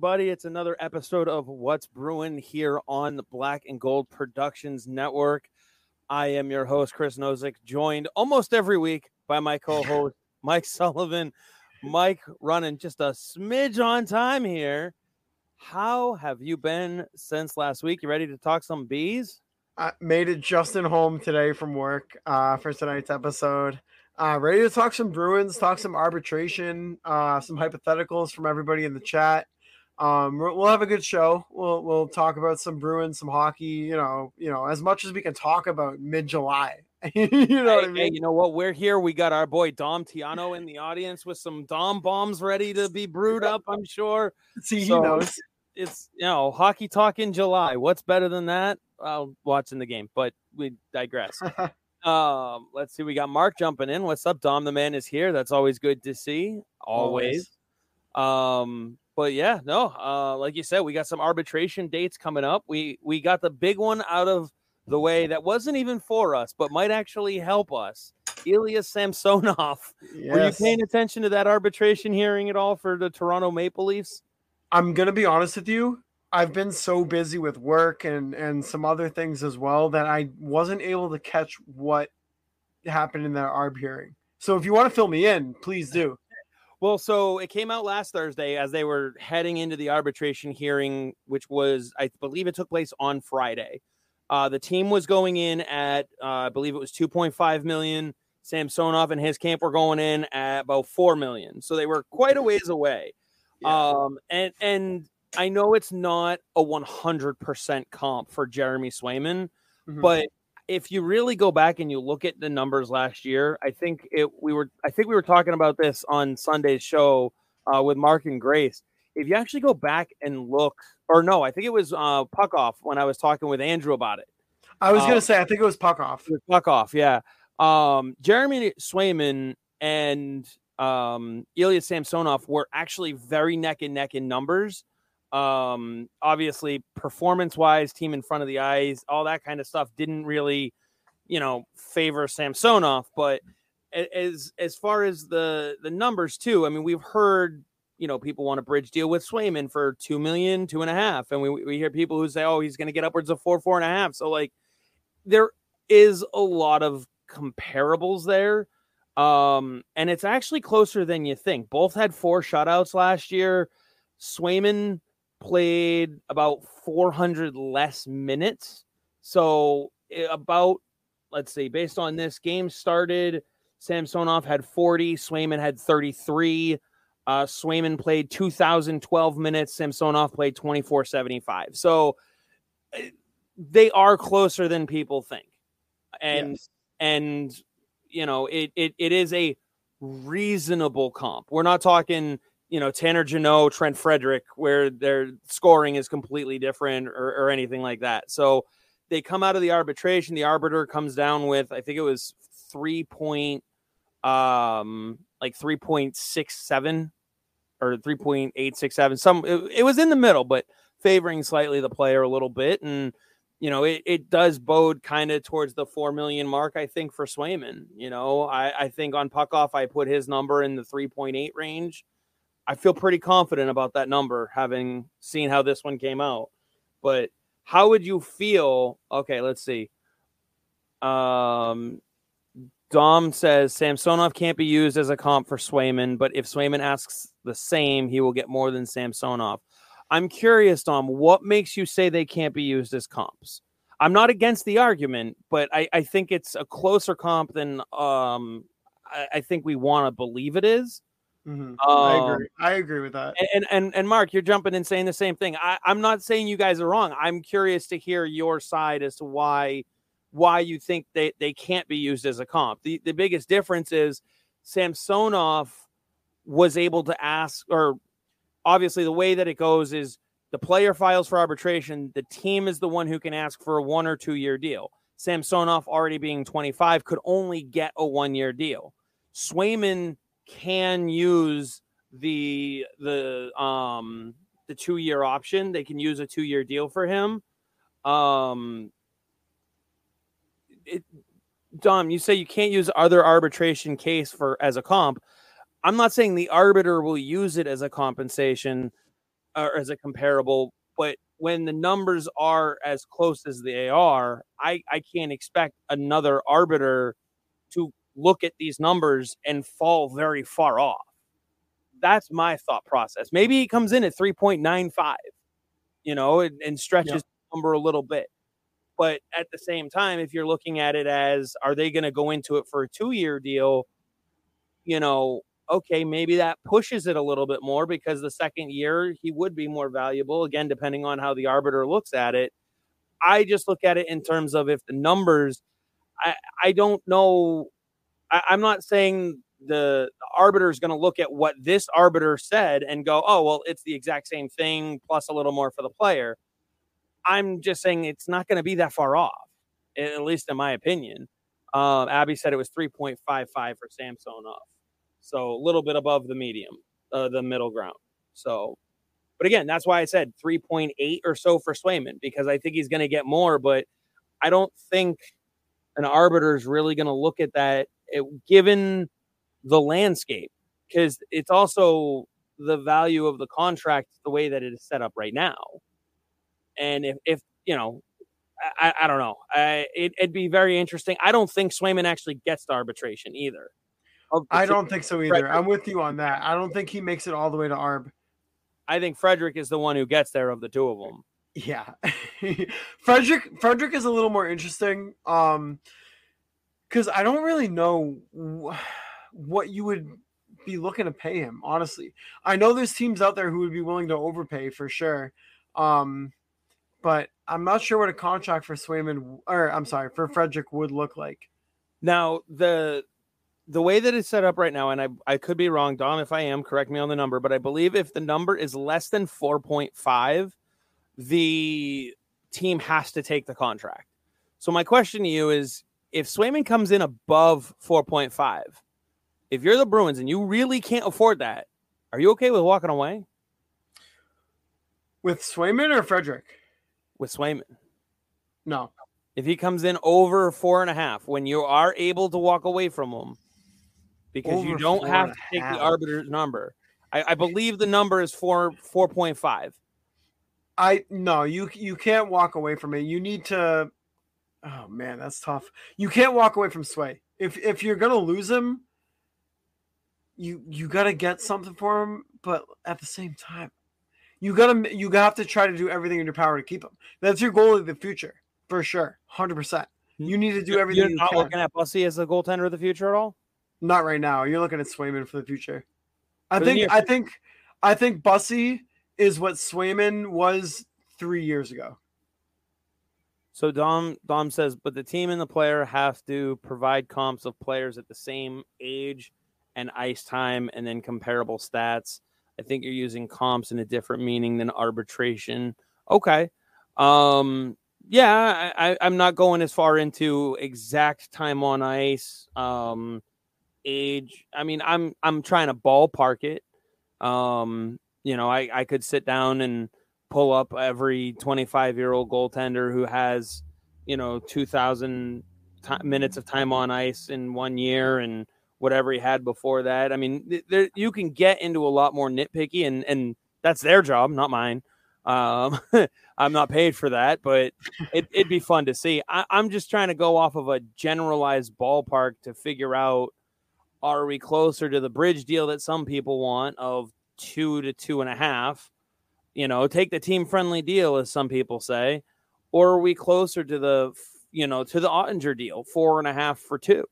everybody? It's another episode of What's Bruin here on the Black and Gold Productions Network. I am your host, Chris Nosek, joined almost every week by my co-host, Mike Sullivan. Mike running just a smidge on time here. How have you been since last week? You ready to talk some bees? I made it just in home today from work uh, for tonight's episode. Uh, ready to talk some Bruins, talk some arbitration, uh, some hypotheticals from everybody in the chat. Um, we'll have a good show. We'll we'll talk about some Bruins, some hockey. You know, you know, as much as we can talk about mid July. you know hey, what I mean? Hey, you know what? We're here. We got our boy Dom Tiano in the audience with some Dom bombs ready to be brewed up. I'm sure. See, he knows. It's you know hockey talk in July. What's better than that? Well, watching the game, but we digress. Um, let's see. We got Mark jumping in. What's up, Dom? The man is here. That's always good to see. Always. Um, but yeah, no. Uh, like you said, we got some arbitration dates coming up. We we got the big one out of the way that wasn't even for us, but might actually help us. Ilya Samsonov. Were you paying attention to that arbitration hearing at all for the Toronto Maple Leafs? I'm gonna be honest with you. I've been so busy with work and and some other things as well that I wasn't able to catch what happened in that ARB hearing. So if you want to fill me in, please do. Well, so it came out last Thursday as they were heading into the arbitration hearing, which was, I believe, it took place on Friday. Uh, the team was going in at, uh, I believe it was 2.5 million. Samsonov and his camp were going in at about 4 million. So they were quite a ways away. Um, and, and I know it's not a 100% comp for Jeremy Swayman, Mhm. but if you really go back and you look at the numbers last year, I think it we were I think we were talking about this on Sunday's show uh, with Mark and Grace. If you actually go back and look, or no, I think it was uh, Puck off when I was talking with Andrew about it. I was uh, gonna say I think it was puck off. Puck off, yeah. Um, Jeremy Swayman and um, Ilya Samsonov were actually very neck and neck in numbers. Um, obviously, performance wise, team in front of the eyes, all that kind of stuff didn't really, you know, favor Samsonov. But as as far as the the numbers too, I mean, we've heard you know people want a bridge deal with Swayman for two million, two and a half, and we we hear people who say, oh, he's going to get upwards of four, four and a half. So like, there is a lot of comparables there. Um, and it's actually closer than you think. Both had four shutouts last year. Swayman played about 400 less minutes. So eh, about, let's see, based on this game started, Samsonov had 40, Swayman had 33. Uh, Swayman played 2,012 minutes. Samsonov played 2475. So eh, they are closer than people think. And Yes. and you know it, it it is a reasonable comp. We're not talking you know Tanner Jeannot, Trent Frederic, where their scoring is completely different or, or anything like that. So they come out of the arbitration. The arbiter comes down with I think it was three point um like three point six seven or three point eight six seven. Some it, it was in the middle, but favoring slightly the player a little bit and you know, it, it does bode kind of towards the four million mark, I think, for Swayman. You know, I, I think on puck off, I put his number in the 3.8 range. I feel pretty confident about that number, having seen how this one came out. But how would you feel? Okay, let's see. Um, Dom says Samsonov can't be used as a comp for Swayman, but if Swayman asks the same, he will get more than Samsonov. I'm curious, Dom, what makes you say they can't be used as comps? I'm not against the argument, but I, I think it's a closer comp than um, I, I think we want to believe it is. Mhm. I Um, agree. I agree with that. And and and Mark, you're jumping and saying the same thing. I, I'm not saying you guys are wrong. I'm curious to hear your side as to why why you think they, they can't be used as a comp. The the biggest difference is Samsonov was able to ask or obviously the way that it goes is the player files for arbitration, the team is the one who can ask for a one or two year deal. Samsonov already being 25 could only get a one year deal. Swayman can use the the um the two year option. They can use a two year deal for him. Um, it, Dom, you say you can't use other arbitration case for as a comp. I'm not saying the arbiter will use it as a compensation. or as a comparable. But when the numbers are as close as they are, I, I can't expect another arbiter to look at these numbers and fall very far off. That's my thought process. Maybe he comes in at 3.95, you know, and, and stretches yep. the number a little bit. But at the same time, if you're looking at it as are they going to go into it for a two year deal, you know, okay, maybe that pushes it a little bit more because the second year he would be more valuable, again, depending on how the arbiter looks at it. I just look at it in terms of if the numbers, I, I don't know. I, am not saying the, the arbiter is going to look at what this arbiter said and go, oh, well, it's the exact same thing plus a little more for the player. I'm just saying it's not going to be that far off, at least in my opinion. Um, Abby said it was 3.55 for Samsonov. So a little bit above the medium, uh, the middle ground. So, but again, that's why I said 3.8 or so for Swayman because I think he's going to get more, but I don't think an arbiter is really going to look at that it, given the landscape because it's also the value of the contract the way that it is set up right now. And if, if you know, I, I don't know, I, it, would be very interesting. I don't think Swayman actually gets to arbitration either. I don't think so either. Frederic. I'm with you on that. I don't think he makes it all the way to Arb. I think Frederic is the one who gets there of the two of them. Yeah. Frederic. Frederic is a little more interesting. Um cuz I don't really know what you would be looking to pay him, honestly. I know there's teams out there who would be willing to overpay for sure. Um but I'm not sure what a contract for Swayman or I'm sorry, for Frederic would look like. Now, the the way that it's set up right now, and I, I could be wrong, Dom, if I am, correct me on the number, but I believe if the number is less than 4.5, the team has to take the contract. So my question to you is if Swayman comes in above 4.5, if you're the Bruins and you really can't afford that, are you okay with walking away? With Swayman or Frederic? With Swayman. No. If he comes in over four and a half, when you are able to walk away from him, because Over you don't have to take the arbiter's number. I, I, believe the number is four four point five. I no, you you can't walk away from it. You need to. Oh man, that's tough. You can't walk away from Sway. If if you're gonna lose him, you you gotta get something for him. But at the same time, you gotta you have to try to do everything in your power to keep him. That's your goal in the future for sure, hundred percent. Hmm. You need to do everything. You're you not can. looking at Bussi as a goaltender of the future at all. Not right now. You're looking at Swayman for the future. I for think I think I think Bussi is what Swayman was three years ago. So Dom Dom says, but the team and the player have to provide comps of players at the same age and ice time and then comparable stats. I think you're using comps in a different meaning than arbitration. Okay. Um yeah, I, I'm not going as far into exact time on ice. Um age. I mean, I'm I'm trying to ballpark it. Um, you know, I I could sit down and pull up every 25 year old goaltender who has, you know, 2,000 t- minutes of time on ice in one year and whatever he had before that. I mean, there, you can get into a lot more nitpicky, and and that's their job, not mine. Um, I'm not paid for that, but it, would be fun to see. I, I'm just trying to go off of a generalized ballpark to figure out are we closer to the bridge deal that some people want of two to two and a half? You know, take the team friendly deal, as some people say, or are we closer to the, you know, to the Oettinger deal, four and a half for two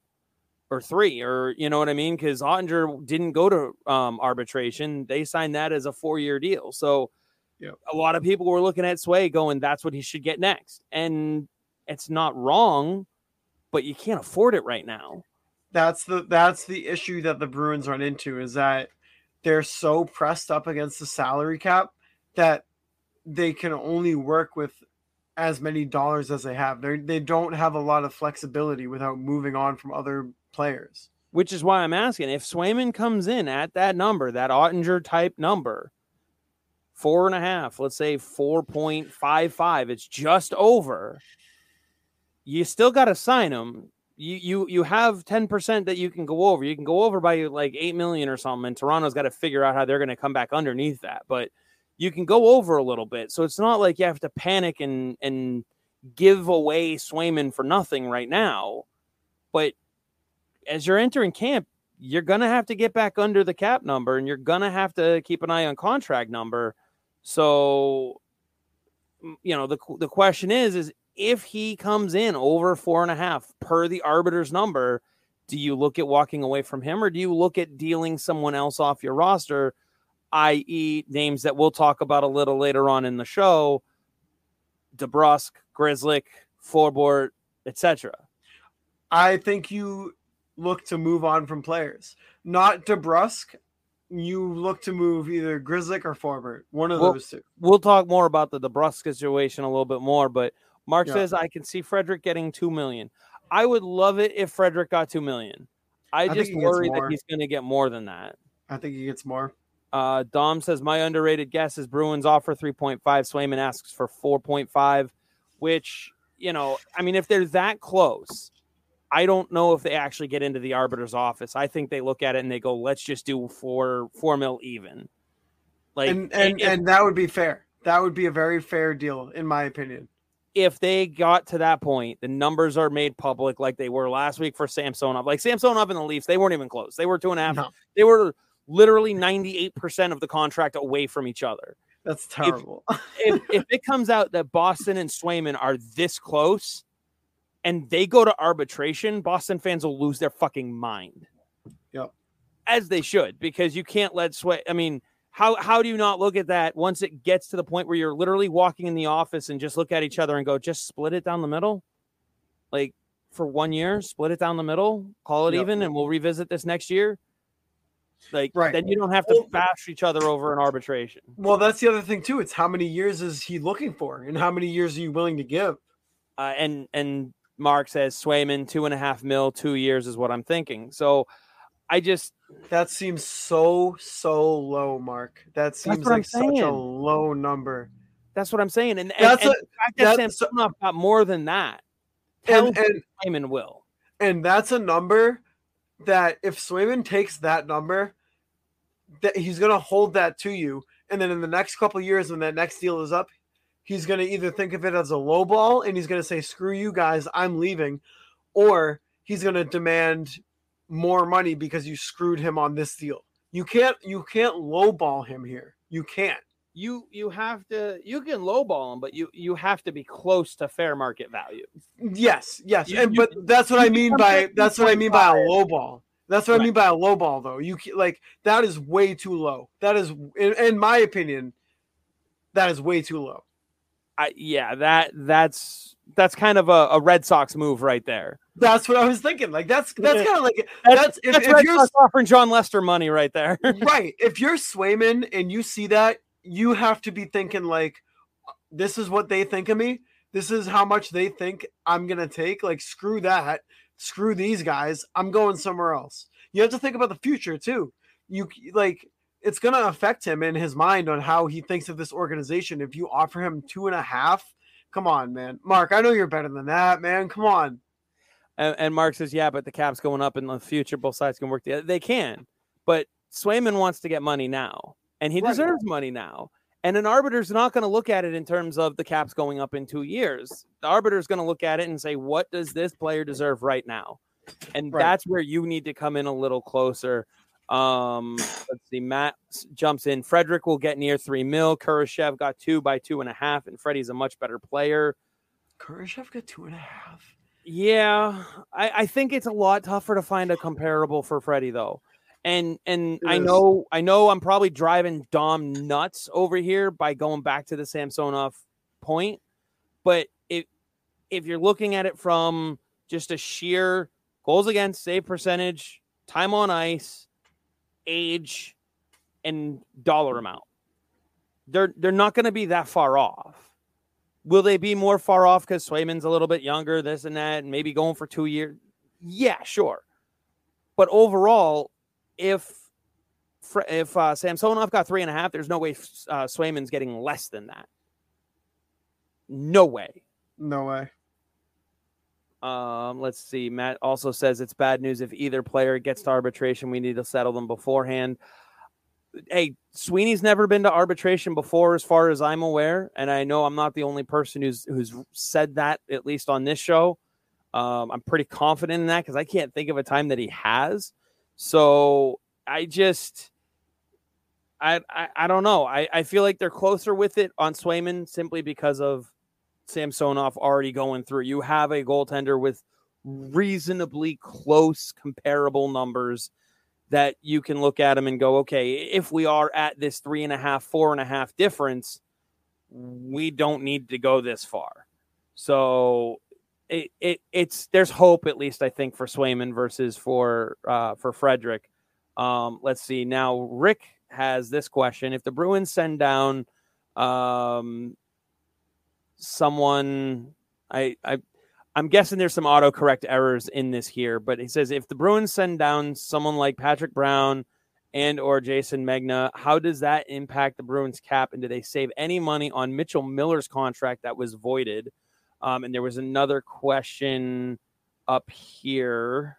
or three, or you know what I mean? Because Oettinger didn't go to um, arbitration; they signed that as a four year deal. So, yep. a lot of people were looking at Sway, going, "That's what he should get next," and it's not wrong, but you can't afford it right now that's the that's the issue that the Bruins run into is that they're so pressed up against the salary cap that they can only work with as many dollars as they have. They they don't have a lot of flexibility without moving on from other players. Which is why I'm asking if Swayman comes in at that number, that Oettinger type number, four and a half, let's say 4.55, it's just over. You still got to sign him you you you have 10% that you can go over. You can go over by like 8 million or something and Toronto's got to figure out how they're going to come back underneath that. But you can go over a little bit. So it's not like you have to panic and and give away Swayman for nothing right now. But as you're entering camp, you're gonna have to get back under the cap number, and you're gonna have to keep an eye on contract number. So, you know, the the question is, is if he comes in over four and a half per the arbiter's number, do you look at walking away from him, or do you look at dealing someone else off your roster? i.e., names that we'll talk about a little later on in the show, DeBrusk, Grzelcyk, Forbort, etc. I think you look to move on from players, not DeBrusk. You look to move either Grzelcyk or Forbort, one of Well, those two. We'll talk more about the DeBrusk situation a little bit more, but Mark Yeah. says I can see Frederic getting two million. I would love it if Frederic got two million. I, think just worry that he's going to get more than that. I think he gets more. Uh, Dom says my underrated guess is Bruins offer 3.5. Swayman asks for 4.5, which, you know, I mean, if they're that close, I don't know if they actually get into the arbiter's office. I think they look at it and they go, let's just do four, four mil even. Like, and and, if, and that would be fair. That would be a very fair deal, in my opinion. if they got to that point, the numbers are made public like they were last week for Samsonov. Like Samsonov and the Leafs, they weren't even close. They were two and a half. No. They were literally 98% of the contract away from each other. That's terrible. if, if it comes out that Boston and Swayman are this close and they go to arbitration, Boston fans will lose their fucking mind. Yep. As they should, because you can't let Sway. I mean, how how do you not look at that once it gets to the point where you're literally walking in the office and just look at each other and go, just split it down the middle? Like for one year, split it down the middle, call it Yep. even, and we'll revisit this next year. Like Right. then you don't have to Well- bash each other over an arbitration. well, that's the other thing too. It's how many years is he looking for, and how many years are you willing to give? uh, and and Mark says Swayman two and a half mil, two years is what I'm thinking. So I just That seems so so low, Mark. That seems like such a low number. that's what I'm saying. And, and, That's and a- the fact that Samsonov got more than that And and Swayman will. and that's a number that if Swayman takes that number, that he's gonna hold that to you, and then in the next couple years when that next deal is up, he's gonna either think of it as a low ball and he's gonna say, "Screw you guys, I'm leaving," or he's gonna demand more money because you screwed him on this deal. You can't you can't lowball him here. You can't. You you have to you can lowball them, but you you have to be close to fair market value. Yes, yes, You- and you- but that's what I mean by that's what I mean by a 2.5. low ball. That's what I mean by a low ball, though. You like that is way too low. That is, in, in my opinion, that is way too low. I yeah, that that's that's kind of a, a Red Sox move right there. That's what I was thinking. Like that's that's kind of like That's, That's- if- that's if you're- Sox offering Jon Lester money right there. right. If you're Swayman and you see that, you have to be thinking like, this is what they think of me. This is how much they think I'm gonna take. Like screw that. Screw these guys. I'm going somewhere else. You have to think about the future too. You like it's gonna affect him in his mind on how he thinks of this organization. If you offer him two and a half, come on, man. Mark, I know you're better than that, man. Come on. And, and Mark says, yeah, but the cap's going up in the future. Both sides can work together. They can, but Swayman wants to get money now, and he Right. deserves money now. And an arbiter's not going to look at it in terms of the cap's going up in two years. The arbiter's going to look at it and say, what does this player deserve right now? And Right. that's where you need to come in a little closer. Um, let's see. Matt jumps in. Frederic will get near three mil. Kurashev got two by two and a half, and Freddie's a much better player. Kurashev got two and a half. Yeah, I, I think it's a lot tougher to find a comparable for Freddie though. And and I know I know I'm probably driving Dom nuts over here by going back to the Samsonov point, but if if you're looking at it from just a sheer goals against, save percentage, time on ice, age, and dollar amount, they're they're not going to be that far off. Will they be more far off because Swayman's a little bit younger, this and that, and maybe going for two years? Yeah, sure. But overall, if if uh, Samsonov got three and a half, there's no way uh, Swayman's getting less than that. No way. No way. Um, let's see. Matt also says it's bad news if either player gets to arbitration. We need to settle them beforehand. hey, Sweeney's never been to arbitration before, as far as I'm aware, and I know I'm not the only person who's who's said that at least on this show. Um, I'm pretty confident in that because I can't think of a time that he has. So I just, I, I, I don't know. I, I feel like they're closer with it on Swayman simply because of Samsonov already going through. You have a goaltender with reasonably close comparable numbers that you can look at him and go, okay, if we are at this three and a half, four and a half difference, we don't need to go this far. So it, it it's there's hope at least I think for Swayman versus for uh, for Frederic. Um, let's see now. Rick has this question: If the Bruins send down um, someone, I I I'm guessing there's some autocorrect errors in this here, but he says if the Bruins send down someone like Patrick Brown and or Jayson Megna, how does that impact the Bruins cap and do they save any money on Mitchell Miller's contract that was voided? Um, and there was another question up here.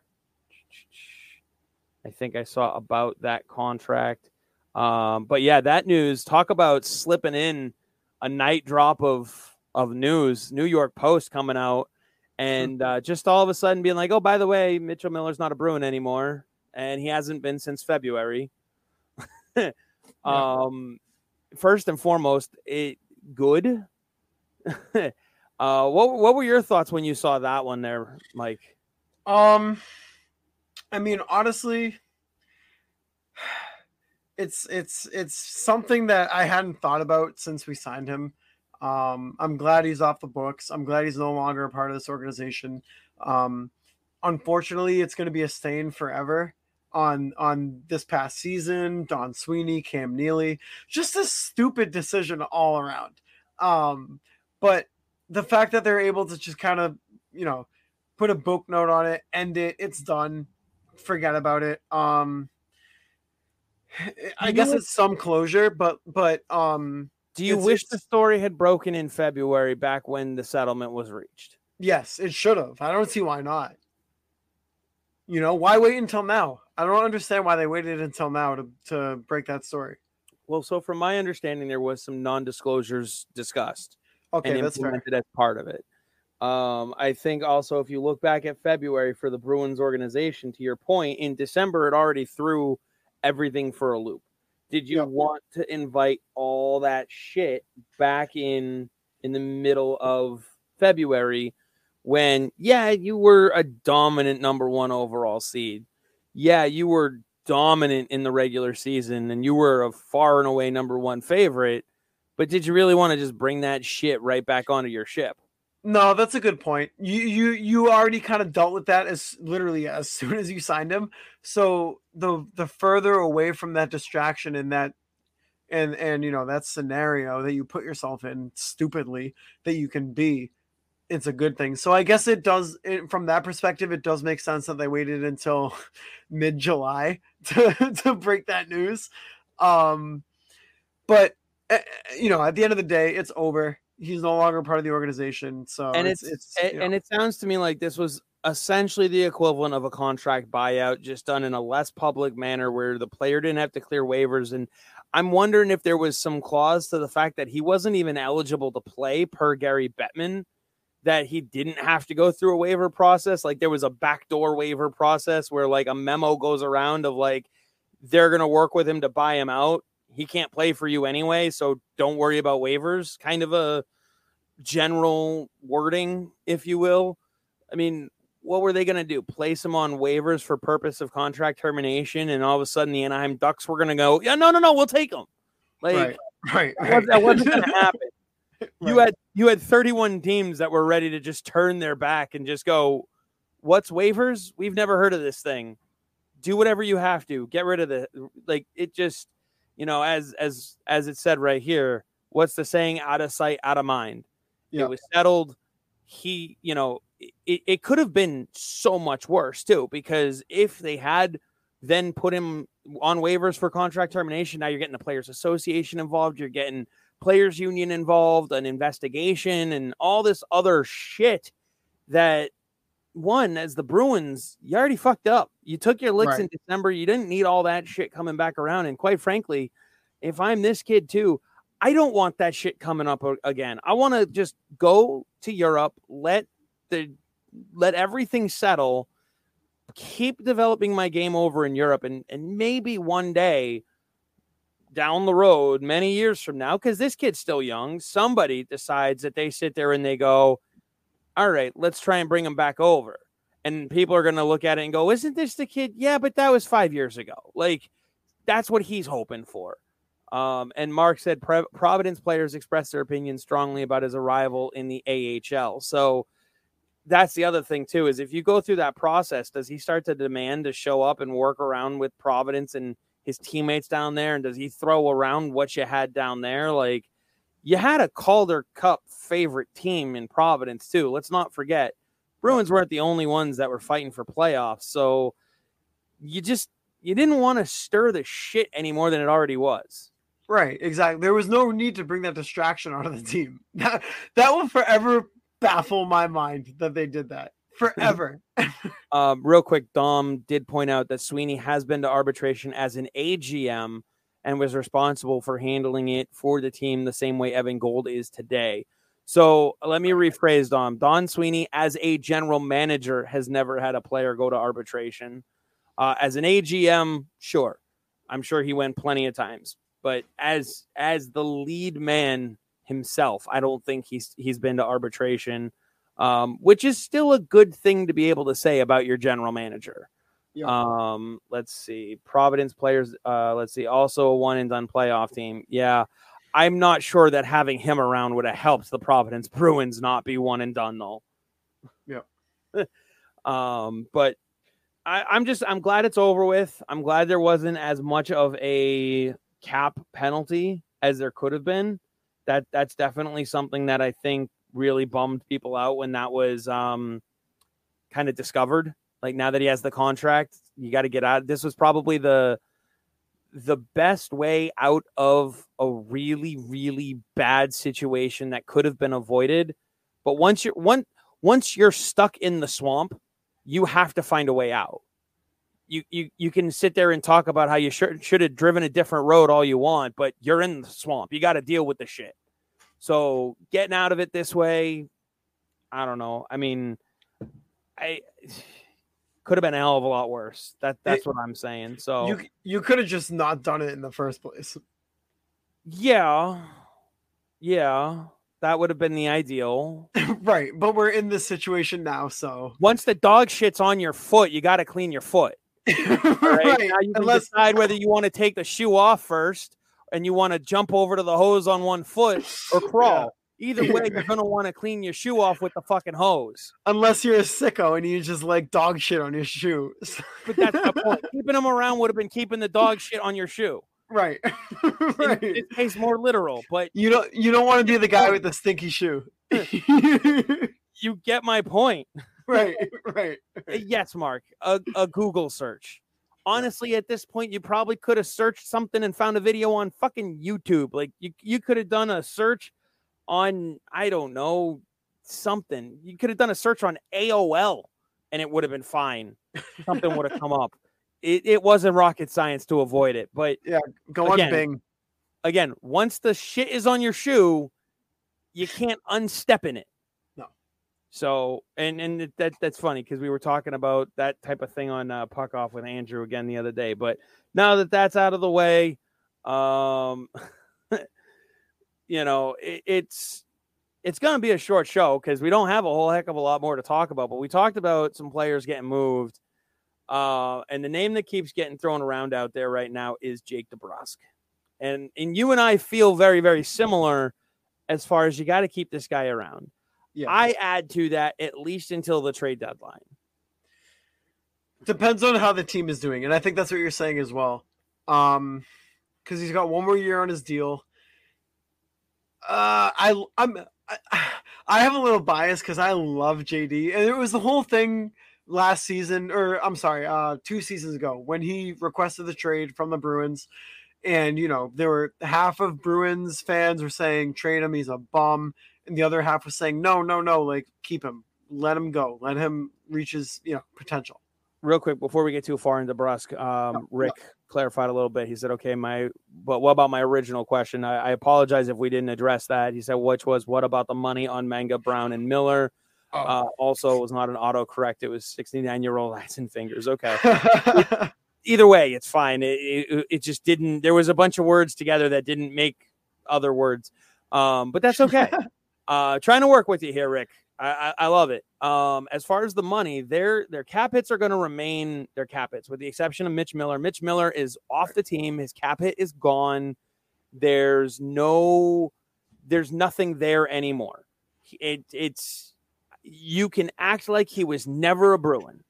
I think I saw about that contract. Um, but yeah, that news. Talk about slipping in a night drop of of news. New York Post coming out, and uh, just all of a sudden being like, "Oh, by the way, Mitchell Miller's not a Bruin anymore, and he hasn't been since February." yeah. um, first and foremost, it good. Uh, what what were your thoughts when you saw that one there, Mike? Um, I mean, honestly, it's it's it's something that I hadn't thought about since we signed him. Um, I'm glad he's off the books. I'm glad he's no longer a part of this organization. Um, unfortunately, it's going to be a stain forever on on this past season. Don Sweeney, Cam Neely, just a stupid decision all around. Um, but the fact that they're able to just kind of, you know, put a book note on it, end it, it's done, forget about it. Um, I guess it's some closure, but but um, do you wish the story had broken in February back when the settlement was reached? Yes, it should have. I don't see why not. You know, why wait until now? I don't understand why they waited until now to, to break that story. Well, so from my understanding, there was some non-disclosures discussed. Okay, and that's implemented fair. as part of it. Um, I think also if you look back at February for the Bruins organization, to your point, in December it already threw everything for a loop. Did you want to invite all that shit back in in the middle of February when yeah, you were a dominant number 1 overall seed. Yeah, you were dominant in the regular season and you were a far and away number 1 favorite but did you really want to just bring that shit right back onto your ship? No, that's a good point. You you you already kind of dealt with that as literally as soon as you signed him. So the the further away from that distraction and that and and you know that scenario that you put yourself in stupidly that you can be it's a good thing. So I guess it does it, from that perspective it does make sense that they waited until mid July to to break that news. Um but Eh, eh, you know, at the end of the day, it's over. He's no longer part of the organization. So and it's, it's, it's and it sounds to me like this was essentially the equivalent of a contract buyout, just done in a less public manner, where the player didn't have to clear waivers. And I'm wondering if there was some clause to the fact that he wasn't even eligible to play per Gary Bettman, that he didn't have to go through a waiver process. Like there was a backdoor waiver process where like a memo goes around of like they're going to work with him to buy him out he can't play for you anyway, so don't worry about waivers. Kind of a general wording, if you will. I mean, what were they going to do? Place him on waivers for purpose of contract termination, and all of a sudden the Anaheim Ducks were going to go, yeah, no, no, no, we'll take him. Like, right, right, right. that wasn't going to happen. right. You had you had 31 teams that were ready to just turn their back and just go, "What's waivers? We've never heard of this thing. Do whatever you have to. Get rid of the like." It just you know, as as as it said right here, what's the saying? Out of sight, out of mind. Yep. It was settled. He, you know, it, it could have been so much worse too, because if they had then put him on waivers for contract termination, now you're getting the players association involved, you're getting players union involved, an investigation, and all this other shit that one, as the Bruins, you already fucked up. You took your licks Right. in December. You didn't need all that shit coming back around. And quite frankly, if I'm this kid too, I don't want that shit coming up again. I want to just go to Europe, let the let everything settle, keep developing my game over in Europe, and and maybe one day down the road, many years from now, because this kid's still young, somebody decides that they sit there and they go, All right, let's try and bring him back over. And people are gonna look at it and go, Isn't this the kid? Yeah, but that was five years ago. Like that's what he's hoping for. Um, and Mark said Providence players expressed their opinion strongly about his arrival in the AHL. So that's the other thing too is if you go through that process, does he start to demand to show up and work around with Providence and his teammates down there? And does he throw around what you had down there? Like you had a Calder Cup favorite team in Providence too. Let's not forget Bruins weren't the only ones that were fighting for playoffs. So you just you didn't want to stir the shit any more than it already was. Right, exactly. There was no need to bring that distraction onto the team. That that will forever baffle my mind that they did that. Forever. Um, real quick, Dom did point out that Sweeney has been to arbitration as an AGM and was responsible for handling it for the team the same way Evan Gold is today. So let me rephrase Dom. Don Sweeney, as a general manager, has never had a player go to arbitration. Uh, as an AGM, sure, I'm sure he went plenty of times. But as as the lead man himself, I don't think he's he's been to arbitration um, which is still a good thing to be able to say about your general manager. Yeah. Um, let's see, Providence players. Uh, let's see, also a one and done playoff team. Yeah, I'm not sure that having him around would have helped the Providence Bruins not be one and done though. Yeah. um, but I, I'm just I'm glad it's over with. I'm glad there wasn't as much of a cap penalty as there could have been. That that's definitely something that I think really bummed people out when that was um kind of discovered. Like now that he has the contract, you got to get out. This was probably the the best way out of a really really bad situation that could have been avoided. But once you're one once you're stuck in the swamp, you have to find a way out. You you you can sit there and talk about how you should should have driven a different road all you want, but you're in the swamp. You got to deal with the shit. So getting out of it this way, I don't know. I mean, I could have been a hell of a lot worse. That that's what I'm saying. So You you could have just not done it in the first place. yeah, yeah, that would have been the ideal. right, but we're in this situation now, so Once the dog shit's on your foot, you got to clean your foot. right. Right? Now you can Unless decide whether you want to take the shoe off first and you want to jump over to the hose on one foot or crawl. Either way, you're gonna want to clean your shoe off with the fucking hose. unless you're a sicko and you just like dog shit on your shoes. But that's the point. Keeping them around would have been keeping the dog shit on your shoe. right. In right. case, more literal, but You don't you don't want to be the guy with the stinky shoe. you get my point. right, right. Uh, Yes, Mark. A, a Google search. Honestly, at this point, you probably could have searched something and found a video on fucking YouTube. Like you, you could have done a search on I don't know something. You could have done a search on AOL, and it would have been fine. Something would have come up. It, it wasn't rocket science to avoid it, but yeah, Go on Again. Bing. again, once the shit is on your shoe, you can't unstep in it. No. So, and and that that's funny because we were talking about that type of thing on uh, Puck Off with Andrew again the other day. But now that that's out of the way, um, you know, it, it's it's going to be a short show because we don't have a whole heck of a lot more to talk about. But we talked about some players getting moved. Uh, and the name that keeps getting thrown around out there right now is Jake DeBrusk. And and you and I feel very, very similar as far as you got to keep this guy around. Yeah. I add to that at least until the trade deadline. Depends on how the team is doing, and I think that's what you're saying as well. Um, because he's got one more year on his deal. Uh, I I'm I, I have a little bias because I love JD, and it was the whole thing last season, or I'm sorry, uh, two seasons ago when he requested the trade from the Bruins, and you know there were half of Bruins fans were saying trade him, he's a bum, and the other half was saying no, no, no, like keep him, let him go. Let him reach his you know potential. Real quick before we get too far into Brusque, um, Rick clarified a little bit. He said, "Okay, my but what about my original question? I, I apologize if we didn't address that." He said, "Which was what about the money on Manga, Brown, and Miller?" Oh. Uh, also, it was not an autocorrect. It was 69 year old eyes and fingers. Okay. Either way, it's fine. It, it, it just didn't, there was a bunch of words together that didn't make other words. Um, but that's okay. uh, trying to work with you here, Rick. I, I, I love it. Um, as far as the money, their their cap hits are going to remain their cap hits, with the exception of Mitch Miller. Mitch Miller is off the team. His cap hit is gone. There's no, there's nothing there anymore. It, it's you can act like he was never a Bruin.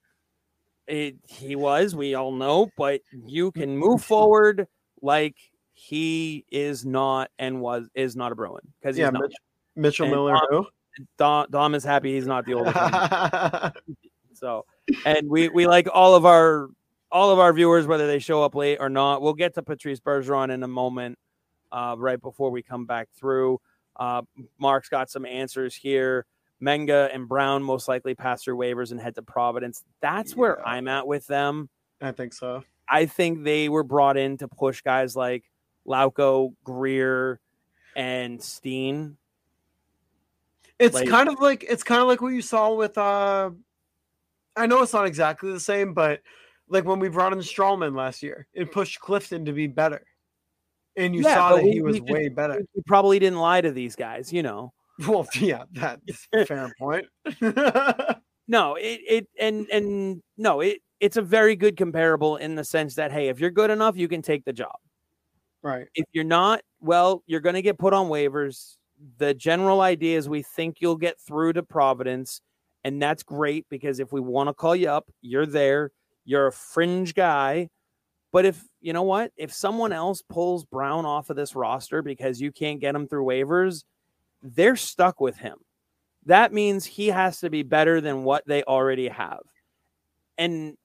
It, he was, we all know, but you can move forward like he is not and was is not a Bruin because yeah, not. Mitch, Mitchell And Miller. Who? Dom, Dom is happy he's not the oldest. So, and we we like all of our all of our viewers, whether they show up late or not. We'll get to Patrice Bergeron in a moment, uh, right before we come back through. Uh, Mark's got some answers here. Megna and Brown most likely pass through waivers and head to Providence. That's where I'm at with them. I think so. I think they were brought in to push guys like Lauko, Greer, and Steen. It's Like- kind of like it's kind of like what you saw with uh I know it's not exactly the same, but like when we brought in Stralman last year, it pushed Clifton to be better. And you Yeah, saw that we- he was just- way better. We probably didn't lie to these guys, you know. Well, yeah, that's a fair point. No, it it and and no, it it's a very good comparable in the sense that hey, if you're good enough, you can take the job. right. If you're not, well, you're going to get put on waivers. The general idea is we think you'll get through to Providence, and that's great because if we want to call you up, you're there. You're a fringe guy. But if you know what, if someone else pulls Brown off of this roster because you can't get him through waivers, they're stuck with him. That means he has to be better than what they already have. And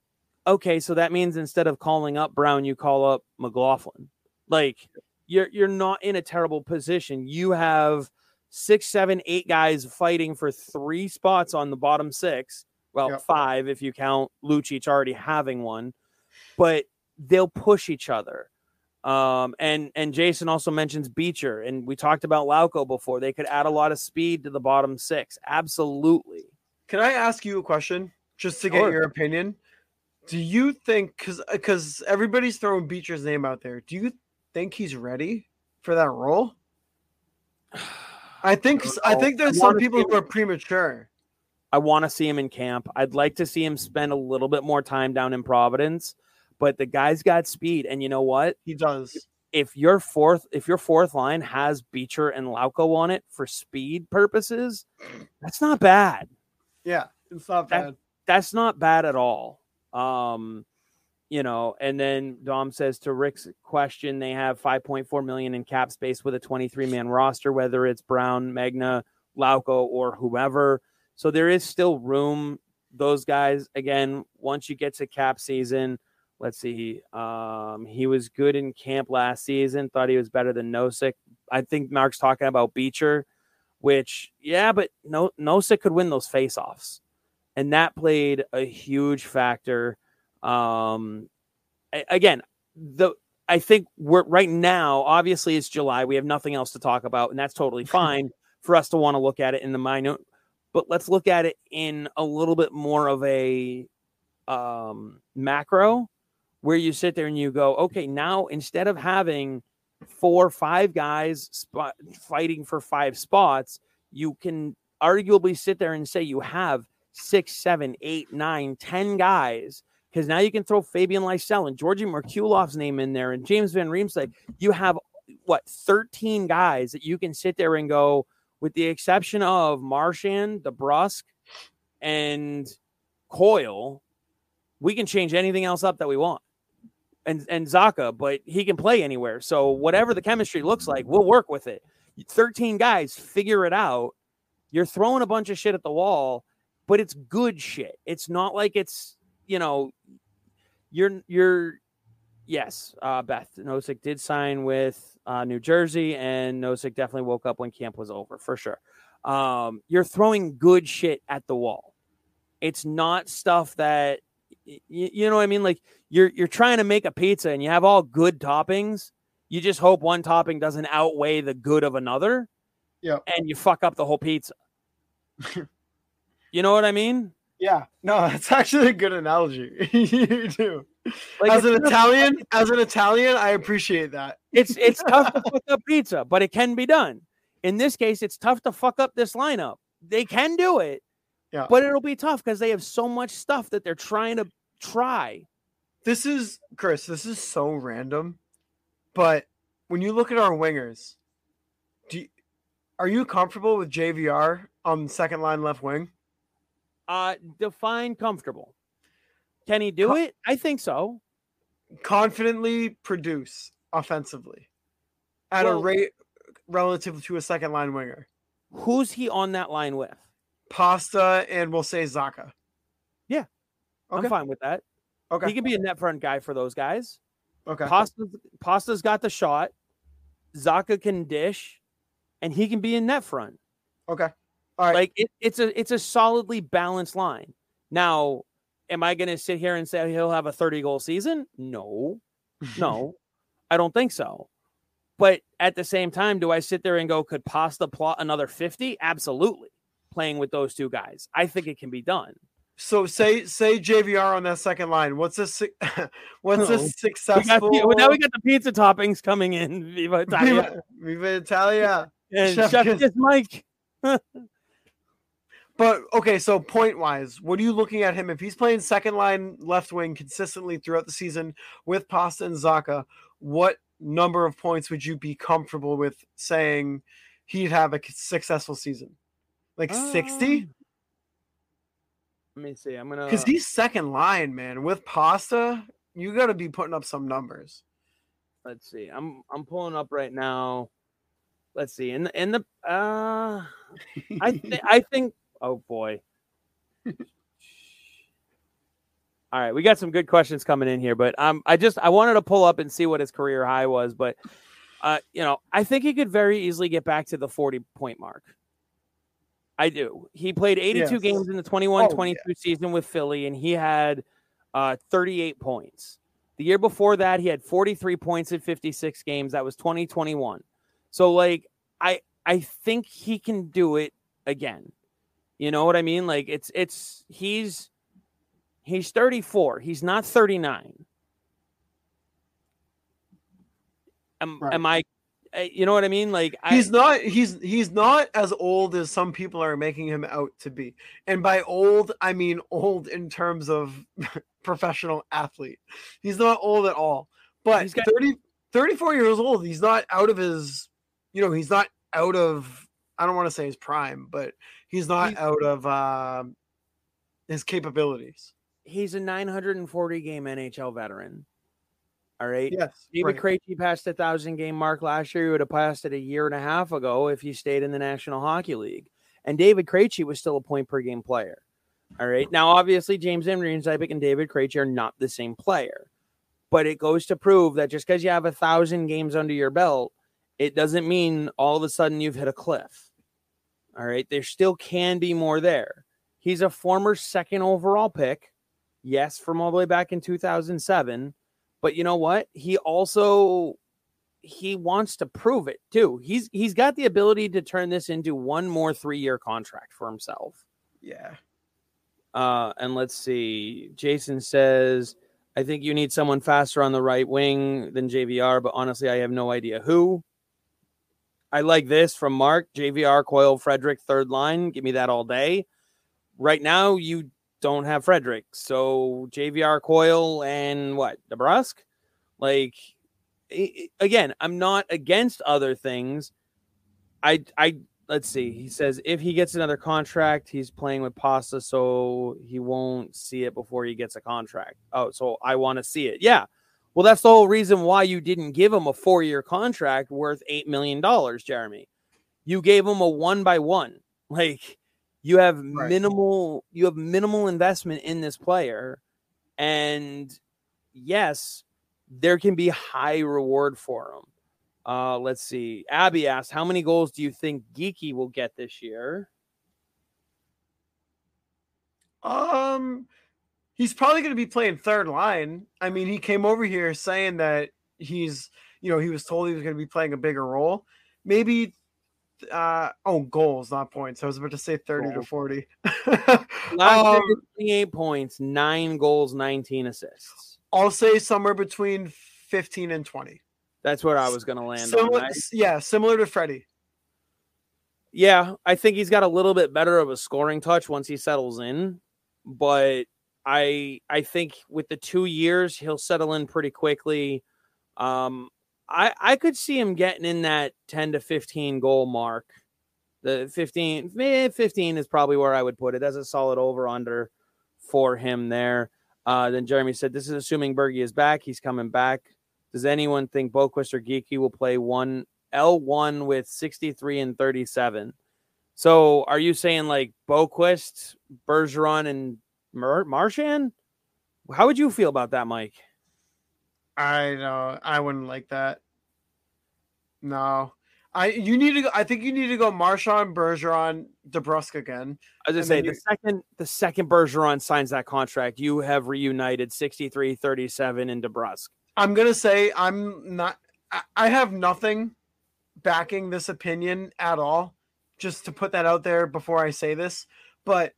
okay, so that means instead of calling up Brown, you call up McLaughlin. Like you're you're not in a terrible position. You have six, seven, eight guys fighting for three spots on the bottom six. Well, Yep. five if you count Lucic already having one, but they'll push each other. Um, and and Jason also mentions Beecher, and we talked about Lauko before. They could add a lot of speed to the bottom six. Absolutely. Can I ask you a question just to get Sure. your opinion? Do you think cuz cuz everybody's throwing Beecher's name out there. Do you think he's ready for that role? I think I think there's some people who are premature. I want to see him in camp. I'd like to see him spend a little bit more time down in Providence, but the guy's got speed. And you know what? He does. If your fourth, if your fourth line has Beecher and Lauko on it for speed purposes, that's not bad. Yeah, it's not That- bad. That's not bad at all. Um, you know, and then Dom says to Rick's question, they have 5.4 million in cap space with a 23 man roster, whether it's Brown, Megna, Lauko, or whoever. So there is still room. Those guys, again, once you get to cap season, let's see. Um, he was good in camp last season. Thought he was better than Nosek. I think Mark's talking about Beecher, which yeah, but no Nosek could win those faceoffs, and that played a huge factor. Um, again, the I think we're right now. Obviously, it's July. We have nothing else to talk about, and that's totally fine for us to want to look at it in the minute. But let's look at it in a little bit more of a um, macro, where you sit there and you go, okay, now instead of having four, five guys spot, fighting for five spots, you can arguably sit there and say you have six, seven, eight, nine, ten guys because now you can throw Fabian Lysell and Georgi Merkulov's name in there and James Van Riemsdyk. You have what 13 guys that you can sit there and go, with the exception of Marchand, DeBrusk, and Coyle, we can change anything else up that we want. And and Zacha, but he can play anywhere. So whatever the chemistry looks like, we'll work with it. 13 guys, figure it out. You're throwing a bunch of shit at the wall, but it's good shit. It's not like it's, you know, you're you're yes, uh Beth Nosek did sign with uh New Jersey, and Nosek definitely woke up when camp was over for sure. Um, you're throwing good shit at the wall. It's not stuff that y- you know what I mean. Like you're you're trying to make a pizza and you have all good toppings. You just hope one topping doesn't outweigh the good of another. Yeah. And you fuck up the whole pizza. you know what I mean? Yeah, no, that's actually a good analogy. you do. Like as an tough- Italian, as an Italian, I appreciate that. it's it's tough to fuck up pizza, but it can be done. In this case, it's tough to fuck up this lineup. They can do it, Yeah. but it'll be tough because they have so much stuff that they're trying to try. This is Chris. This is so random, but when you look at our wingers, do you, are you comfortable with JVR on second line left wing? Uh, define comfortable. Can he do it? I think so. Confidently produce offensively at a rate relative to a second line winger. Who's he on that line with? Pasta and we'll say Zacha. Yeah. Okay. I'm fine with that. Okay. He can be a net front guy for those guys. okay. Pasta's, Pasta's got the shot. Zacha can dish, and he can be in net front. Okay. All right. Like it, it's a it's a solidly balanced line. Now, am I going to sit here and say he'll have a 30 goal season? No, no, I don't think so. But at the same time, do I sit there and go, could Pasta plot another 50? Absolutely. Playing with those two guys, I think it can be done. So say say JVR on that second line. What's a su- what's a No. We got successful? well, now we got the pizza toppings coming in. Viva Italia. Viva, Viva Italia. and Chef Chef. Kiss Mike. But okay, so point wise, what are you looking at him if he's playing second line left wing consistently throughout the season with Pasta and Zacha? What number of points would you be comfortable with saying he'd have a successful season? Like sixty? Um, Let me see. I'm gonna Because he's second line, man. With Pasta, you got to be putting up some numbers. let's see. I'm I'm pulling up right now. Let's see. In the in the uh I th- I think oh boy. All right, we got some good questions coming in here, but um I just I wanted to pull up and see what his career high was, but uh you know, I think he could very easily get back to the 40 point mark. I do. He played 82 Yes. games in the 21 Oh, 22 season with Philly and he had uh 38 points. The year before that, he had 43 points in 56 games. That was 2021. So like I I think he can do it again. You know what I mean? Like it's it's he's he's 34. He's not 39. Am, Right. am I uh, you know what I mean? Like I he's not he's he's not as old as some people are making him out to be and by old i mean old in terms of professional athlete he's not old at all but He's got- 30 34 years old he's not out of his you know he's not out of i don't want to say his prime but he's not He's- out of um his capabilities he's a 940 game NHL veteran. All right. yes David right. Krejci passed the thousand game mark last year. He would have passed it a year and a half ago if he stayed in the National Hockey League. And David Krejci was still a point per game player. All right. Now, obviously, James van Riemsdyk and David Krejci are not the same player, but it goes to prove that just because you have a thousand games under your belt, it doesn't mean all of a sudden you've hit a cliff. All right. There still can be more there. He's a former second overall pick. Yes, from all the way back in 2007 but you know what he also he wants to prove it too he's he's got the ability to turn this into one more three year contract for himself yeah uh and let's see jason says i think you need someone faster on the right wing than jvr but honestly i have no idea who i like this from mark jvr Coyle Frederic third line give me that all day right now you don't have Frederic. So JVR Coyle and what? DeBrusk? Like i- i- again, I'm not against other things. I I let's see. He says if he gets another contract, he's playing with Pasta, so he won't see it before he gets a contract. Oh, so I want to see it. Yeah. Well, that's the whole reason why you didn't give him a four-year contract worth eight million dollars, Jeremy. You gave him a one by one. Like you have Right. minimal you have minimal investment in this player and yes there can be high reward for him Uh, let's see. Abby asked, "How many goals do you think Geekie will get this year?" Um, he's probably going to be playing third line. I mean, he came over here saying that he's, you know, he was told he was going to be playing a bigger role. Maybe, uh, oh, goals, not points. I was about to say 30 to 40. Last Um, 28 points, nine goals, 19 assists. I'll say somewhere between 15 and 20. That's where I was going to land Similar, on. I- yeah, similar to Freddie. yeah, I think he's got a little bit better of a scoring touch once he settles in, but I I think with the two years he'll settle in pretty quickly. Um, I I could see him getting in that 10 to 15 goal mark. The 15, eh, 15 is probably where I would put it. That's a solid over under for him there. Uh, then Jeremy said, This is assuming Bergie is back. He's coming back. Does anyone think Boqvist or Geekie will play one L1 with 63 and 37? So are you saying like Boqvist, Bergeron, and Mar- Marchand? How would you feel about that, Mike? I know. I wouldn't like that. No. I you need to go I think you need to go Marchand, Bergeron, DeBrusk again. I was gonna say the second the second Bergeron signs that contract, you have reunited 63, 37 in DeBrusk. I'm gonna say I'm not I, I have nothing backing this opinion at all. Just to put that out there before I say this. But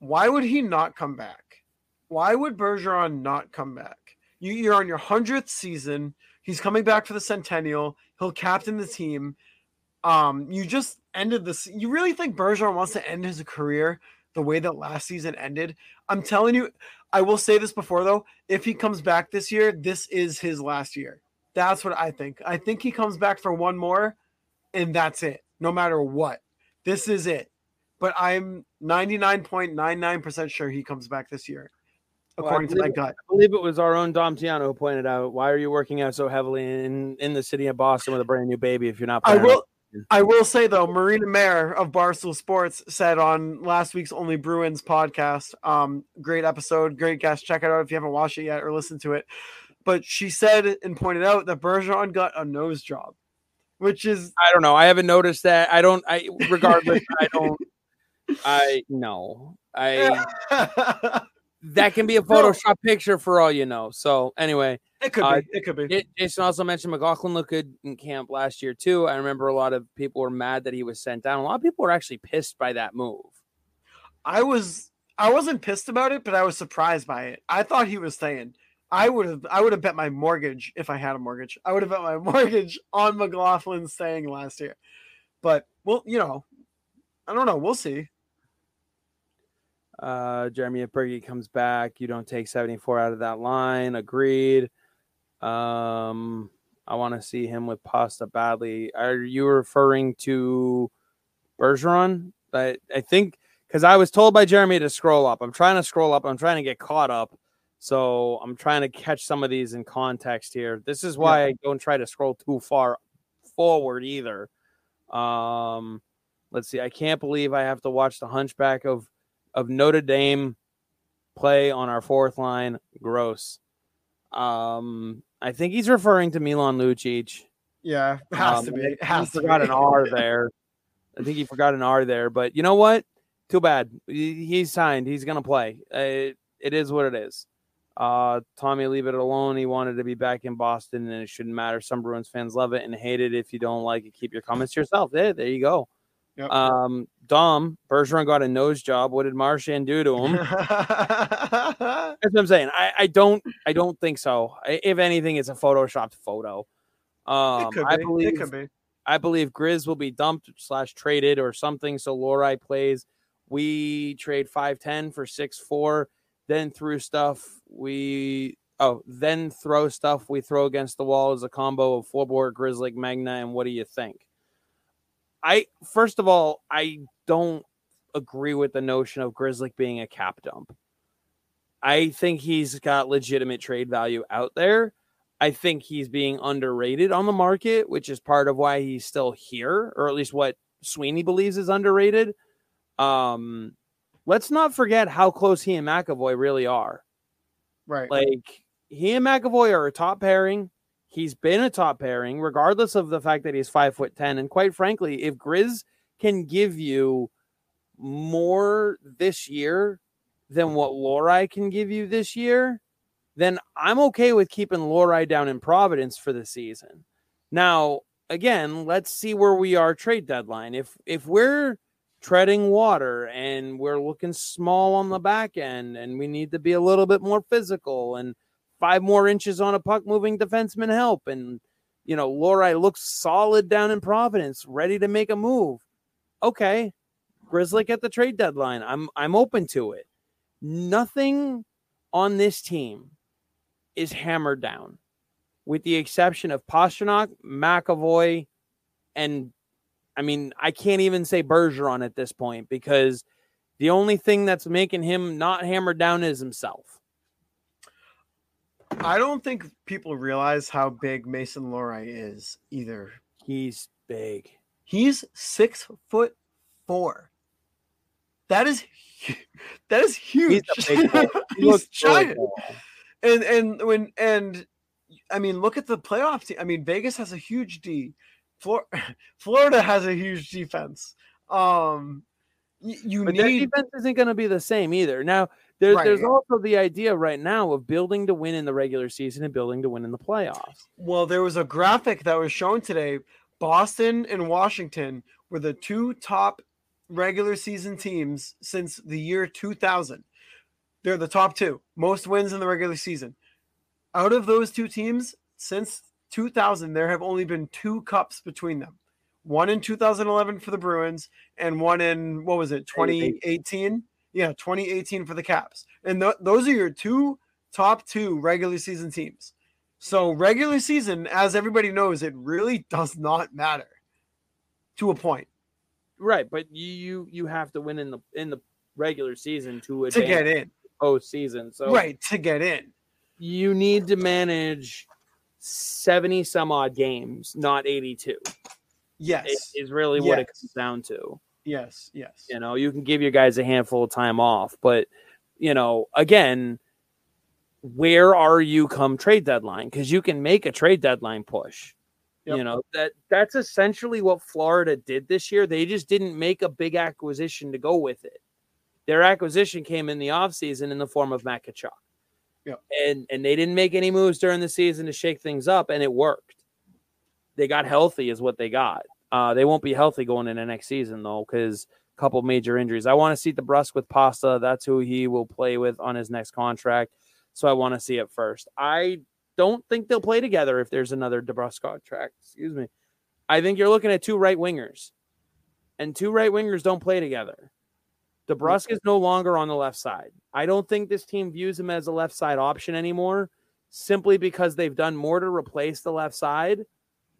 why would he not come back? Why would Bergeron not come back? You, you're on your hundredth season. He's coming back for the centennial. He'll captain the team. Um, you just ended this. You really think Bergeron wants to end his career the way that last season ended? I'm telling you, I will say this before though. If he comes back this year, this is his last year. That's what I think. I think he comes back for one more, and that's it. No matter what, this is it. But I'm 99.99% sure he comes back this year, Well, according to my gut. I believe it was our own Dom Tiano who pointed out, why are you working out so heavily in, in the city of Boston with a brand new baby if you're not I will. I will say though, Marina Mayer of Barstool Sports said on last week's Only Bruins podcast, um, great episode, great guest. Check it out if you haven't watched it yet or listened to it. But she said and pointed out that Bergeron got a nose job, which is I don't know. I haven't noticed that. I don't. I regardless. I don't. I no. I that can be a No. Photoshop picture for all you know. So anyway, it could Uh, be. It could be. Jason also mentioned McLaughlin looked good in camp last year too. I remember a lot of people were mad that he was sent down. A lot of people were actually pissed by that move. I was I wasn't pissed about it, but I was surprised by it. I thought he was staying. I would have I would have bet my mortgage if I had a mortgage. I would have bet my mortgage on McLaughlin staying last year. But well, you know, I don't know. We'll see. Uh, Jeremy, if Bergie comes back, you don't take 74 out of that line. Agreed. Um, I want to see him with Pasta badly. Are you referring to Bergeron? I, I think because I was told by Jeremy to scroll up. I'm trying to scroll up. I'm trying to get caught up. So I'm trying to catch some of these in context here. This is why I don't try to scroll too far forward either. Um, let's see. I can't believe I have to watch the Hunchback of of Notre Dame play on our fourth line. Gross. Um, I think he's referring to Milan Lucic. Yeah, has Um, to be. he Has to forgot be. an R there. I think he forgot an R there, but you know what? Too bad. He's signed. He's gonna play. It, it is what it is. Uh, Tommy, leave it alone. He wanted to be back in Boston, and it shouldn't matter. Some Bruins fans love it and hate it. If you don't like it, keep your comments to yourself. There, there you go. Yep. Um, Dom Bergeron got a nose job. What did Marchand do to him? That's what I'm saying. I, I don't I don't think so. I, if anything, it's a photoshopped photo. Um, it could I be. believe it could be. I believe Grizz will be dumped slash traded or something. So Lohrei plays. We trade five ten for six four. Then through stuff we oh then throw stuff we throw against the wall as a combo of four floorboard Grizzly Megna. And what do you think? I first of all I don't agree with the notion of Grizzly being a cap dump. I think he's got legitimate trade value out there. I think he's being underrated on the market, which is part of why he's still here, or at least what Sweeney believes is underrated. Um, let's not forget how close he and McAvoy really are. Right. Like he and McAvoy are a top pairing. He's been a top pairing, regardless of the fact that he's five foot ten. And quite frankly, if Grizz can give you more this year than what Lohrei can give you this year, then I'm okay with keeping Lohrei down in Providence for the season. Now, again, let's see where we are trade deadline. If if we're treading water and we're looking small on the back end and we need to be a little bit more physical and five more inches on a puck moving defenseman help. And you know Lohrei looks solid down in Providence ready to make a move. Okay Grizzly at the trade deadline. I'm I'm open to it. Nothing on this team is hammered down with the exception of Pastrnak McAvoy and I mean, I can't even say Bergeron at this point because the only thing that's making him not hammered down is himself. I don't think people realize how big Mason Lohrei is either. He's big. He's six foot four. That is that is huge. He's, He's giant. And and when and I mean, look at the playoff team. I mean, Vegas has a huge D. Flor- Florida has a huge defense. Um, you but need defense isn't going to be the same either. Now, there's right. there's also the idea right now of building to win in the regular season and building to win in the playoffs. Well, there was a graphic that was shown today. Boston and Washington were the two top regular season teams since the year 2000. They're the top two, most wins in the regular season. Out of those two teams, since 2000, there have only been two cups between them. One in 2011 for the Bruins, and one in what was it, 2018? Yeah, 2018 for the Caps. And th- those are your two top two regular season teams. So regular season, as everybody knows, it really does not matter to a point. Right, but you you have to win in the in the regular season to to get in postseason. So right to get in, you need to manage 70 some odd games, not 82. Yes. Is really what it comes down to. Yes, yes. You know, you can give your guys a handful of time off, but you know, again, where are you come trade deadline? Because you can make a trade deadline push. Yep. You know, that that's essentially what Florida did this year. They just didn't make a big acquisition to go with it. Their acquisition came in the offseason in the form of Matt. Yeah. And and they didn't make any moves during the season to shake things up, and it worked. They got healthy, is what they got. Uh, they won't be healthy going into next season though, because a couple major injuries. I want to see DeBrusk with Pasta. That's who he will play with on his next contract. So I want to see it first. I don't think they'll play together if there's another DeBrusk contract. Excuse me. I think you're looking at two right wingers, and two right wingers don't play together. DeBrusk is no longer on the left side. I don't think this team views him as a left side option anymore, simply because they've done more to replace the left side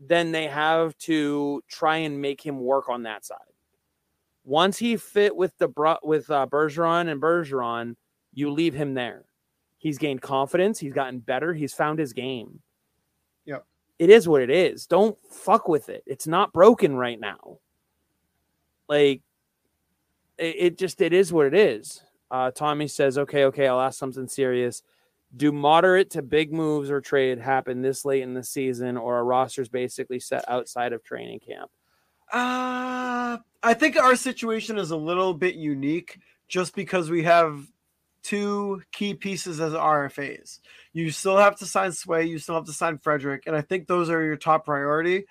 than they have to try and make him work on that side. Once he fit with the with uh, Bergeron and Bergeron, you leave him there. He's gained confidence. He's gotten better. He's found his game. Yep. It is what it is. Don't fuck with it. It's not broken right now. Like it, it just it is what it is. Uh, Tommy says, "Okay, okay, I'll ask something serious. Do moderate to big moves or trade happen this late in the season, or are rosters basically set outside of training camp?" Uh, I think our situation is a little bit unique, just because we have two key pieces as RFAs. You still have to sign Sway, you still have to sign Frederic, and I think those are your top priority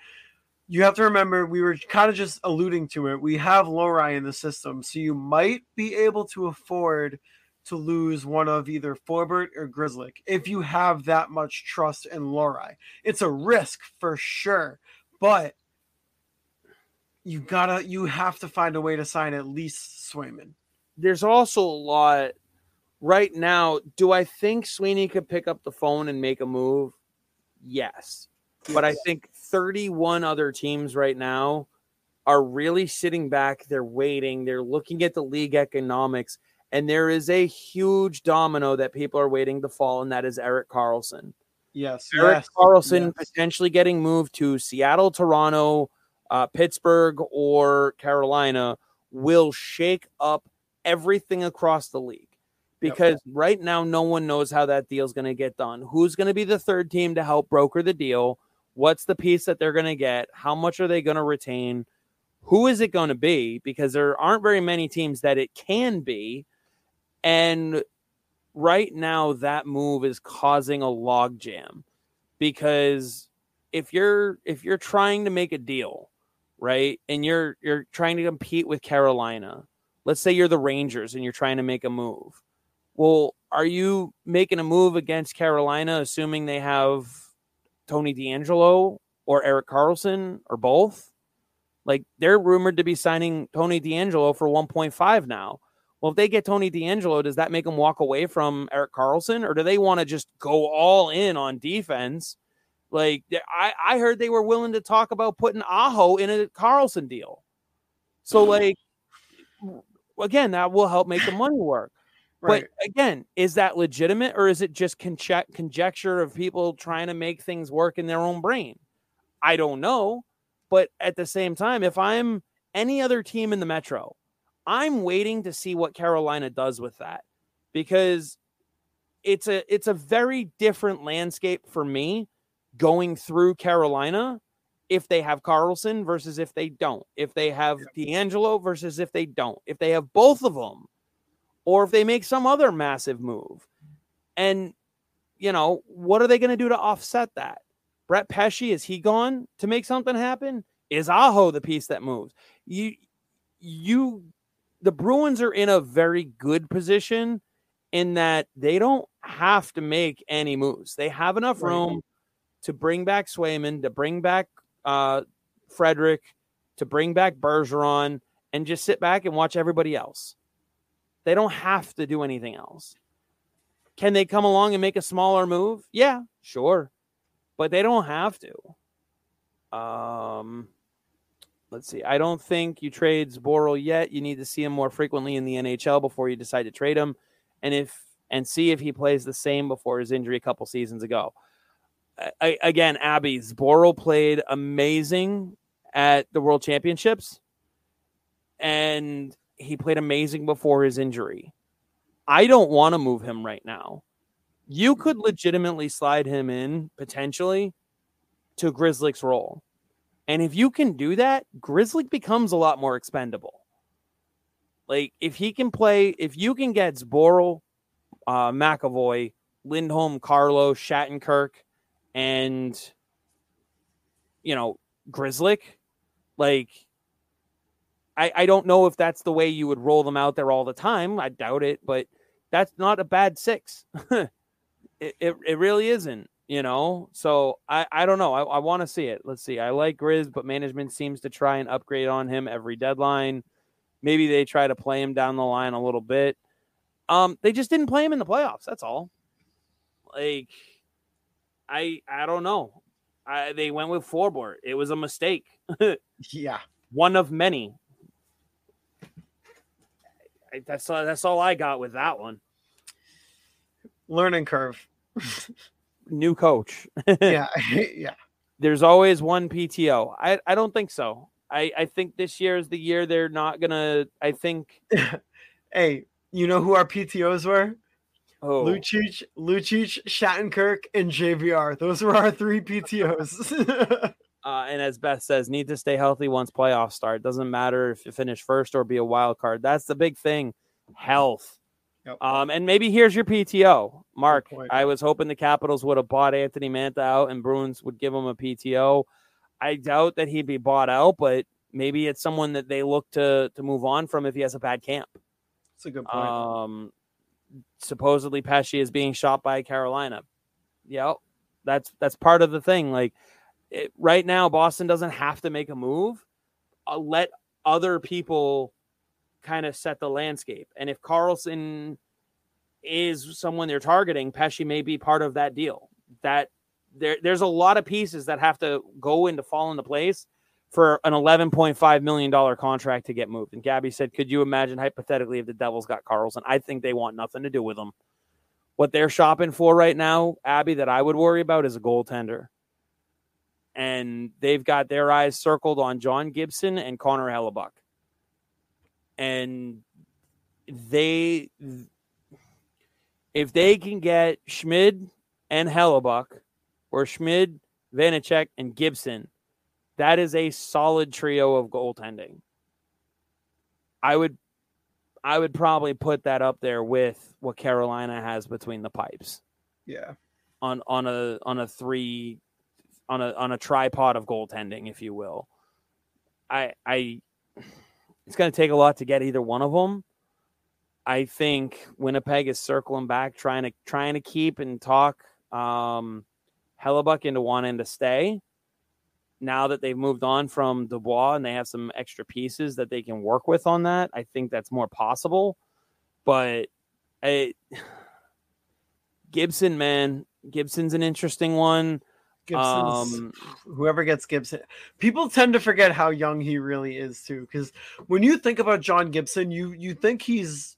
you have to remember we were kind of just alluding to it. We have Lohrei in the system, so you might be able to afford to lose one of either Forbort or Grzelcyk if you have that much trust in Lohrei. It's a risk for sure, but you gotta you have to find a way to sign at least Swayman. There's also a lot right now. Do I think Sweeney could pick up the phone and make a move? Yes. yes. But I think 31 other teams right now are really sitting back. They're waiting. They're looking at the league economics. And there is a huge domino that people are waiting to fall, and that is Erik Karlsson. Yes. Erik yes, Karlsson yes. potentially getting moved to Seattle, Toronto, uh, Pittsburgh, or Carolina will shake up everything across the league. because yep. right now no one knows how that deal's going to get done. Who's going to be the third team to help broker the deal? What's the piece that they're going to get? How much are they going to retain? Who is it going to be? Because there aren't very many teams that it can be. And right now, that move is causing a logjam because if you're if you're trying to make a deal, right, and you're you're trying to compete with Carolina, let's say you're the Rangers and you're trying to make a move. Well, are you making a move against Carolina, assuming they have Tony DeAngelo or Erik Karlsson or both? Like they're rumored to be signing Tony DeAngelo for 1.5 now. Well, if they get Tony DeAngelo, does that make them walk away from Erik Karlsson, or do they want to just go all in on defense? Like I, I heard they were willing to talk about putting Aho in a Karlsson deal. So mm. like again, that will help make the money work. Right. But again, is that legitimate or is it just conje- conjecture of people trying to make things work in their own brain? I don't know. But at the same time, if I'm any other team in the Metro, I'm waiting to see what Carolina does with that because it's a it's a very different landscape for me going through Carolina if they have Karlsson versus if they don't. If they have DeAngelo versus if they don't. If they have both of them or if they make some other massive move. And you know, what are they going to do to offset that? Brett Pesce is he gone to make something happen? Is Aho the piece that moves? You you the Bruins are in a very good position in that they don't have to make any moves. They have enough room to bring back Swayman, to bring back uh, Frederic, to bring back Bergeron, and just sit back and watch everybody else. They don't have to do anything else. Can they come along and make a smaller move? Yeah, sure. But they don't have to. Um, let's see. I don't think you trade Zboril yet. You need to see him more frequently in the NHL before you decide to trade him, and if and see if he plays the same before his injury a couple seasons ago. I, again, Abby Zboril played amazing at the World Championships, and he played amazing before his injury. I don't want to move him right now. You could legitimately slide him in potentially to Grzelcyk's role and if you can do that, Grizzly becomes a lot more expendable. Like if he can play, if you can get Zboril, uh, McAvoy, Lindholm, Carlo, Shattenkirk, and you know Grizzly, like I, I don't know if that's the way you would roll them out there all the time. I doubt it, but that's not a bad six. it, it, it really isn't you know so i i don't know i, I want to see it let's see i like grizz but management seems to try and upgrade on him every deadline maybe they try to play him down the line a little bit um they just didn't play him in the playoffs that's all like i i don't know I, they went with Forbort. It was a mistake. yeah, one of many. I, that's all, that's all I got with that one. Learning curve. new coach. yeah, yeah. There's always one PTO. I, I don't think so. I, I think this year is the year they're not gonna. I think. hey, you know who our PTOs were? Oh. Lucic, Lucic, Shattenkirk, and JVR. Those were our three PTOs. uh, and as Beth says, need to stay healthy once playoffs start. Doesn't matter if you finish first or be a wild card. That's the big thing. Health. Yep. Um, and maybe here's your PTO, Mark. I was hoping the Capitals would have bought Anthony Mantha out and Bruins would give him a PTO. I doubt that he'd be bought out, but maybe it's someone that they look to to move on from if he has a bad camp. That's a good point. Um, supposedly Pesce is being shot by Carolina. Yep, that's that's part of the thing. Like it, right now, Boston doesn't have to make a move. Uh, let other people kind of set the landscape. And if Karlsson is someone they're targeting, Pesce may be part of that deal. That there, there's a lot of pieces that have to go into fall into place for an $11.5 million contract to get moved. And Gabby said, Could you imagine hypothetically if the Devils got Karlsson? I think they want nothing to do with him. What they're shopping for right now, Abby, that I would worry about is a goaltender. And they've got their eyes circled on John Gibson and Connor Hellebuyck and they if they can get Schmid and Hellebuyck or Schmid, Vanecek, and Gibson, that is a solid trio of goaltending. I would I would probably put that up there with what Carolina has between the pipes. Yeah. On on a on a three on a on a tripod of goaltending, if you will. I I it's going to take a lot to get either one of them. I think Winnipeg is circling back, trying to trying to keep and talk um, Hellebuyck into wanting to stay. Now that they've moved on from Dubois and they have some extra pieces that they can work with on that, I think that's more possible. But I, Gibson, man, Gibson's an interesting one. Um, whoever gets Gibson, people tend to forget how young he really is too. Because when you think about John Gibson, you you think he's,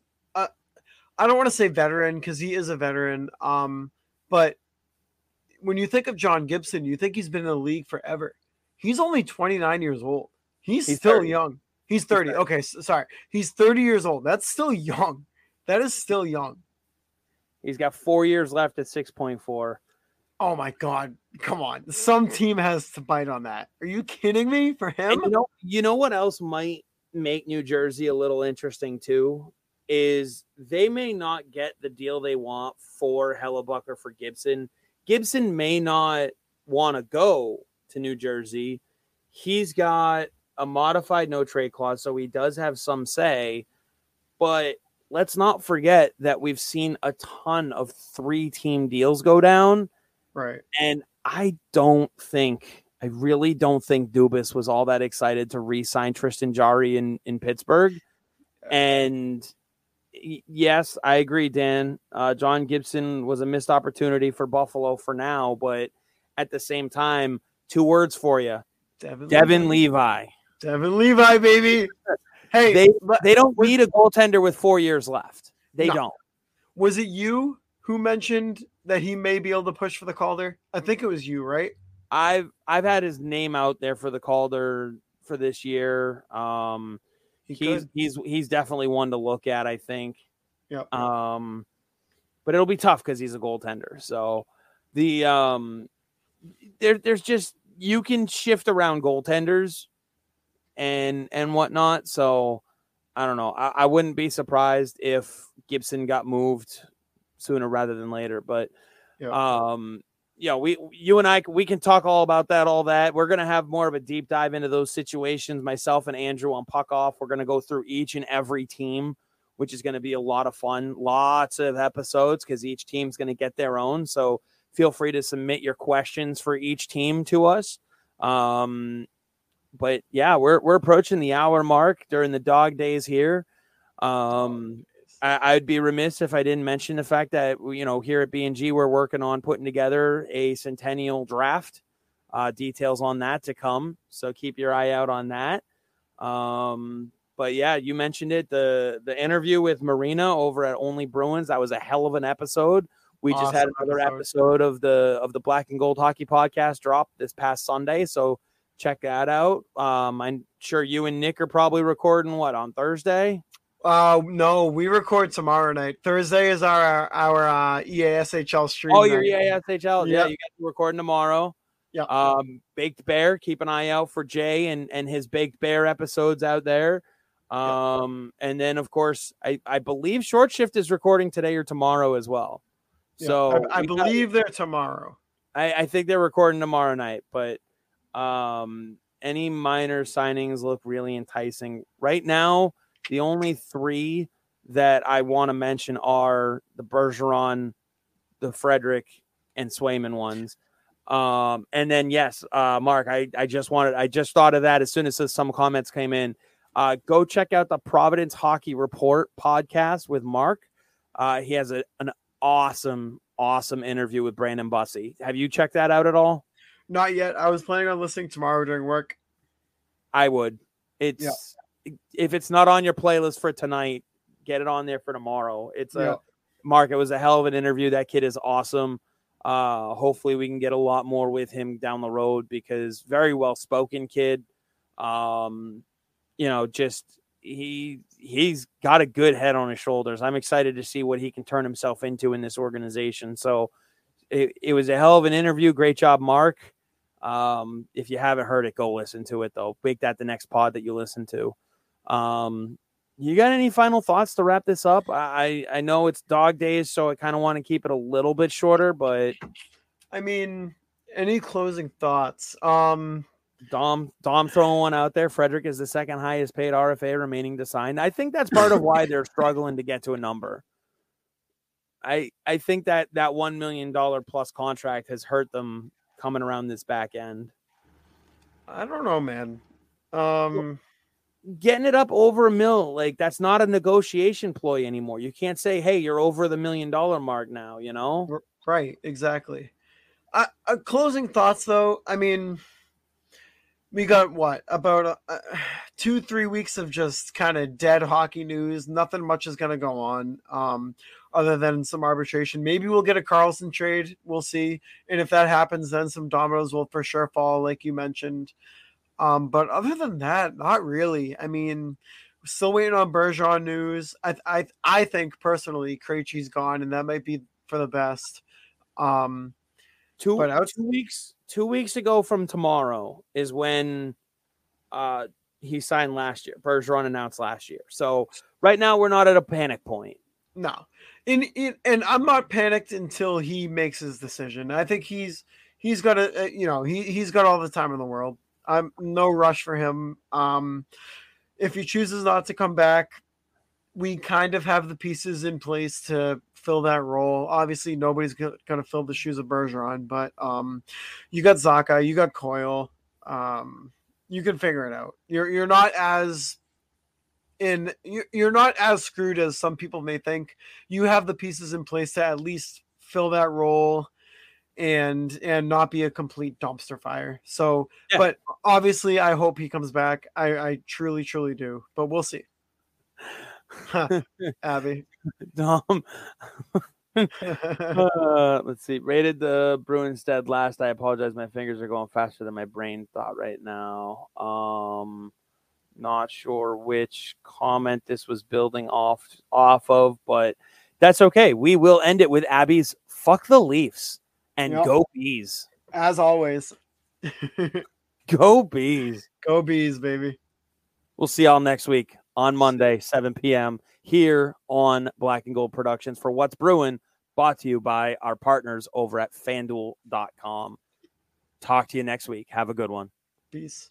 I don't want to say veteran because he is a veteran. Um, but when you think of John Gibson, you think he's been in the league forever. He's only 29 years old. He's, he's still 30. young. He's 30. He's 30. Okay, so, sorry. He's 30 years old. That's still young. That is still young. He's got four years left at 6.4. Oh my god, come on. Some team has to bite on that. Are you kidding me for him? And you know, you know what else might make New Jersey a little interesting too is they may not get the deal they want for Hellebuyck or for Gibson. Gibson may not want to go to New Jersey. He's got a modified no trade clause, so he does have some say. But let's not forget that we've seen a ton of three team deals go down Right. And I don't think, I really don't think Dubas was all that excited to re sign Tristan Jarry in, in Pittsburgh. And yes, I agree, Dan. Uh, John Gibson was a missed opportunity for Buffalo for now, but at the same time, two words for you Devin, Devon Levi. Devon Levi, baby. Hey, they, they don't need a goaltender with four years left. They no. don't. Was it you who mentioned that he may be able to push for the Calder? I think it was you, right? I've I've had his name out there for the Calder for this year. Um, he he's he's he's definitely one to look at. I think. Yeah. Um, but it'll be tough because he's a goaltender. So the um, there there's just you can shift around goaltenders and and whatnot. So I don't know. I, I wouldn't be surprised if Gibson got moved sooner rather than later. But yeah. um, you know, we you and I we can talk all about that, all that. We're gonna have more of a deep dive into those situations. Myself and Andrew on Puck Off. We're gonna go through each and every team, which is gonna be a lot of fun. Lots of episodes because each team's gonna get their own. So feel free to submit your questions for each team to us. Um, but yeah, we're we're approaching the hour mark during the dog days here. Um, I, would be remiss if I didn't mention the fact that you know here at BNG we're working on putting together a centennial draft. Uh, details on that to come, so keep your eye out on that. Um, but yeah, you mentioned it the the interview with Marina over at Only Bruins. That was a hell of an episode. We awesome just had another episode. episode of the of the Black and Gold Hockey Podcast drop this past Sunday, so check that out. Um, I'm sure you and Nick are probably recording what on Thursday. Uh, no, we record tomorrow night. Thursday is our our uh, EASHL stream. Oh, your EASHL. Yeah, you got to record tomorrow. Yeah. Um, Baked Bear. Keep an eye out for Jay and and his Baked Bear episodes out there. Um, and then of course, I I believe Short Shift is recording today or tomorrow as well. So I, I believe got, they're tomorrow. I, I think they're recording tomorrow night, but um, any minor signings look really enticing right now the only three that I want to mention are the Bergeron, the Frederic, and Swayman ones. Um, and then yes, uh, Mark, I, I just wanted I just thought of that as soon as some comments came in. Uh, go check out the Providence Hockey Report podcast with Mark. Uh, he has a, an awesome, awesome interview with Brandon Bussi. Have you checked that out at all? Not yet. I was planning on listening tomorrow during work. I would. It's yeah if it's not on your playlist for tonight, get it on there for tomorrow. It's yeah. a Mark. It was a hell of an interview. That kid is awesome. Uh, hopefully, we can get a lot more with him down the road because very well spoken kid. Um, you know, just he he's got a good head on his shoulders. I'm excited to see what he can turn himself into in this organization. So it, it was a hell of an interview. Great job, Mark. Um, if you haven't heard it, go listen to it though. Make that the next pod that you listen to. Um, you got any final thoughts to wrap this up? I I know it's dog days, so I kind of want to keep it a little bit shorter, but I mean, any closing thoughts? Um, Dom Dom throwing one out there. Frederic is the second highest paid RFA remaining to sign. I think that's part of why they're struggling to get to a number. I I think that that one million dollar plus contract has hurt them coming around this back end. I don't know, man. Um, getting it up over a mill, like that's not a negotiation ploy anymore. You can't say, "Hey, you're over the million dollar mark now." You know, right? Exactly. Uh, uh, closing thoughts, though. I mean, we got what about uh, two, three weeks of just kind of dead hockey news. Nothing much is going to go on. Um, other than some arbitration. Maybe we'll get a Karlsson trade. We'll see. And if that happens, then some dominoes will for sure fall, like you mentioned. Um, but other than that, not really. I mean, still waiting on Bergeron news. I I I think personally, Krejci's gone, and that might be for the best. Um, two but out- two weeks two weeks ago from tomorrow is when uh he signed last year. Bergeron announced last year. So right now we're not at a panic point. No, in and I'm not panicked until he makes his decision. I think he's he's got a you know he he's got all the time in the world. I'm no rush for him. Um, if he chooses not to come back, we kind of have the pieces in place to fill that role. Obviously, nobody's going to fill the shoes of Bergeron, but um, you got Zacha, you got Coyle. Um, you can figure it out. You're you're not as in you're not as screwed as some people may think. You have the pieces in place to at least fill that role and and not be a complete dumpster fire. So, yeah. but obviously, I hope he comes back. I I truly truly do, but we'll see. Abby, Dom. uh, let's see. Rated the Bruins dead last. I apologize. My fingers are going faster than my brain thought right now. Um, not sure which comment this was building off off of, but that's okay. We will end it with Abby's "fuck the Leafs" and yep. "go bees." As always, go bees, go bees, baby. We'll see y'all next week on Monday, 7 p.m. here on Black and Gold Productions for What's Bruin, brought to you by our partners over at fanduel.com. Talk to you next week. Have a good one. Peace.